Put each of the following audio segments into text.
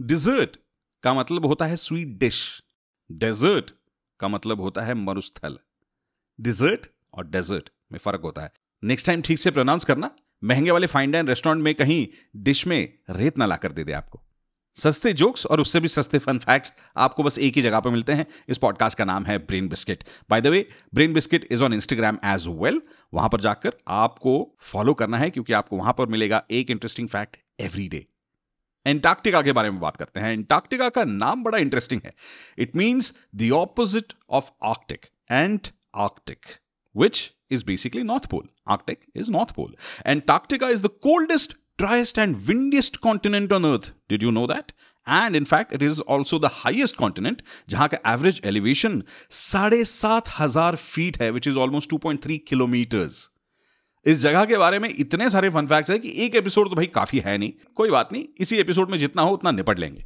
Dessert का मतलब होता है स्वीट डिश डेजर्ट का मतलब होता है मरुस्थल. डिजर्ट और डेजर्ट में फ़र्क होता है. नेक्स्ट टाइम ठीक से प्रोनाउंस करना. महँगे वाले फाइन डाइन रेस्टोरेंट में कहीं डिश में रेत ना लाकर दे दे आपको. सस्ते जोक्स और उससे भी सस्ते फन फैक्ट्स आपको बस एक ही जगह पर मिलते हैं. इस पॉडकास्ट का नाम है Brain Biscuit by the way Brain Biscuit is on Instagram as well वहाँ पर जाकर आपको फॉलो करना है क्योंकि आपको वहाँ पर मिलेगा एक interesting fact every day Antarctica के बारे में बात करते हैं। एंटार्क्टिका का नाम बड़ा इंटरेस्टिंग है। It means the opposite of Arctic Antarctic which is basically north pole Arctic is north pole Antarctica is the coldest driest and windiest continent on earth did you know that and in fact it is also the highest continent जहाँ का average elevation साढ़े सात हज़ार feet है which is almost two point three kilometres इस जगह के बारे में इतने सारे फन फैक्ट्स है कि एक एपिसोड तो भाई काफ़ी है नहीं। कोई बात नहीं इसी एपिसोड में जितना हो उतना निपट लेंगे।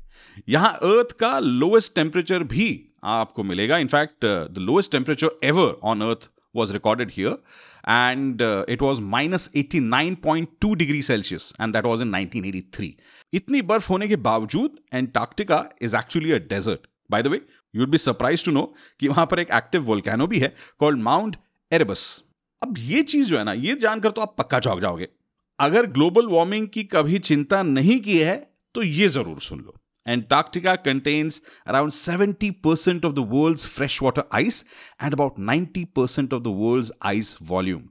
यहाँ अर्थ का लोएस्ट टेम्परेचर भी आपको मिलेगा। In fact the lowest temperature ever on earth was was recorded here and uh, it was minus 89.2 degree celsius and that was in 1983 इतनी बर्फ़ होने के बावजूद Antarctica is actually a desert by the way you would be surprise to know कि वहाँ पर एक active volcano भी है कॉल्ड माउंट एरेबस अब ये चीज़ जो है ना, ये जानकर तो आप पक्का चौक जाओगे। अगर ग्लोबल वार्मिंग की कभी चिंता नहीं की है तो ये ज़रूर सुन लो। Antarctica contains around 70% of the world's freshwater ice and about 90% of the world's ice volume.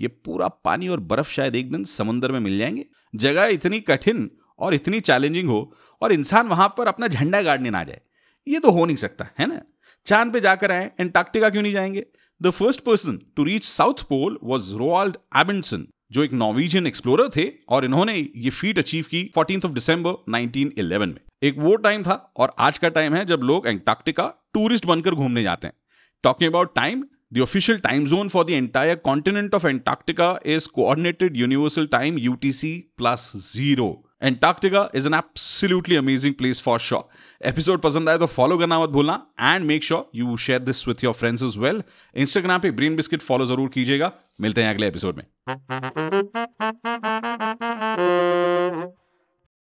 ये पूरा पानी और बर्फ़ शायद एक दिन समुद्र में मिल जाएँगे। जगह इतनी कठिन और इतनी चैलेंजिंग हो और इंसान वहाँ पर अपना झंडा गाड़ने ना जाए। ये तो हो नहीं सकता, है ना? चाँद पे जाकर आए एंटार्क्टिका क्यों नहीं जाएँगे? The first person to reach south pole was Roald Amundsen जो एक नॉर्वेजियन एक्सप्लोरर थे और इन्होंने ये फीट अचीव की फोर्टीन ऑफ़ दिसंबर 1911 में एक वो टाइम था और आज का टाइम है जब लोग एंटार्क्टिका टूरिस्ट बनकर घूमने जाते हैं talking about time The official time zone for the entire continent of Antarctica is Coordinated Universal Time UTC plus. Antarctica is an absolutely amazing place for sure episode पसंद आए तो फॉलो करना मत भूलना and make sure you share this with your friends as well Instagram पे green biscuit follow ज़रूर कीजिएगा। मिलते हैं अगले एपिसोड में।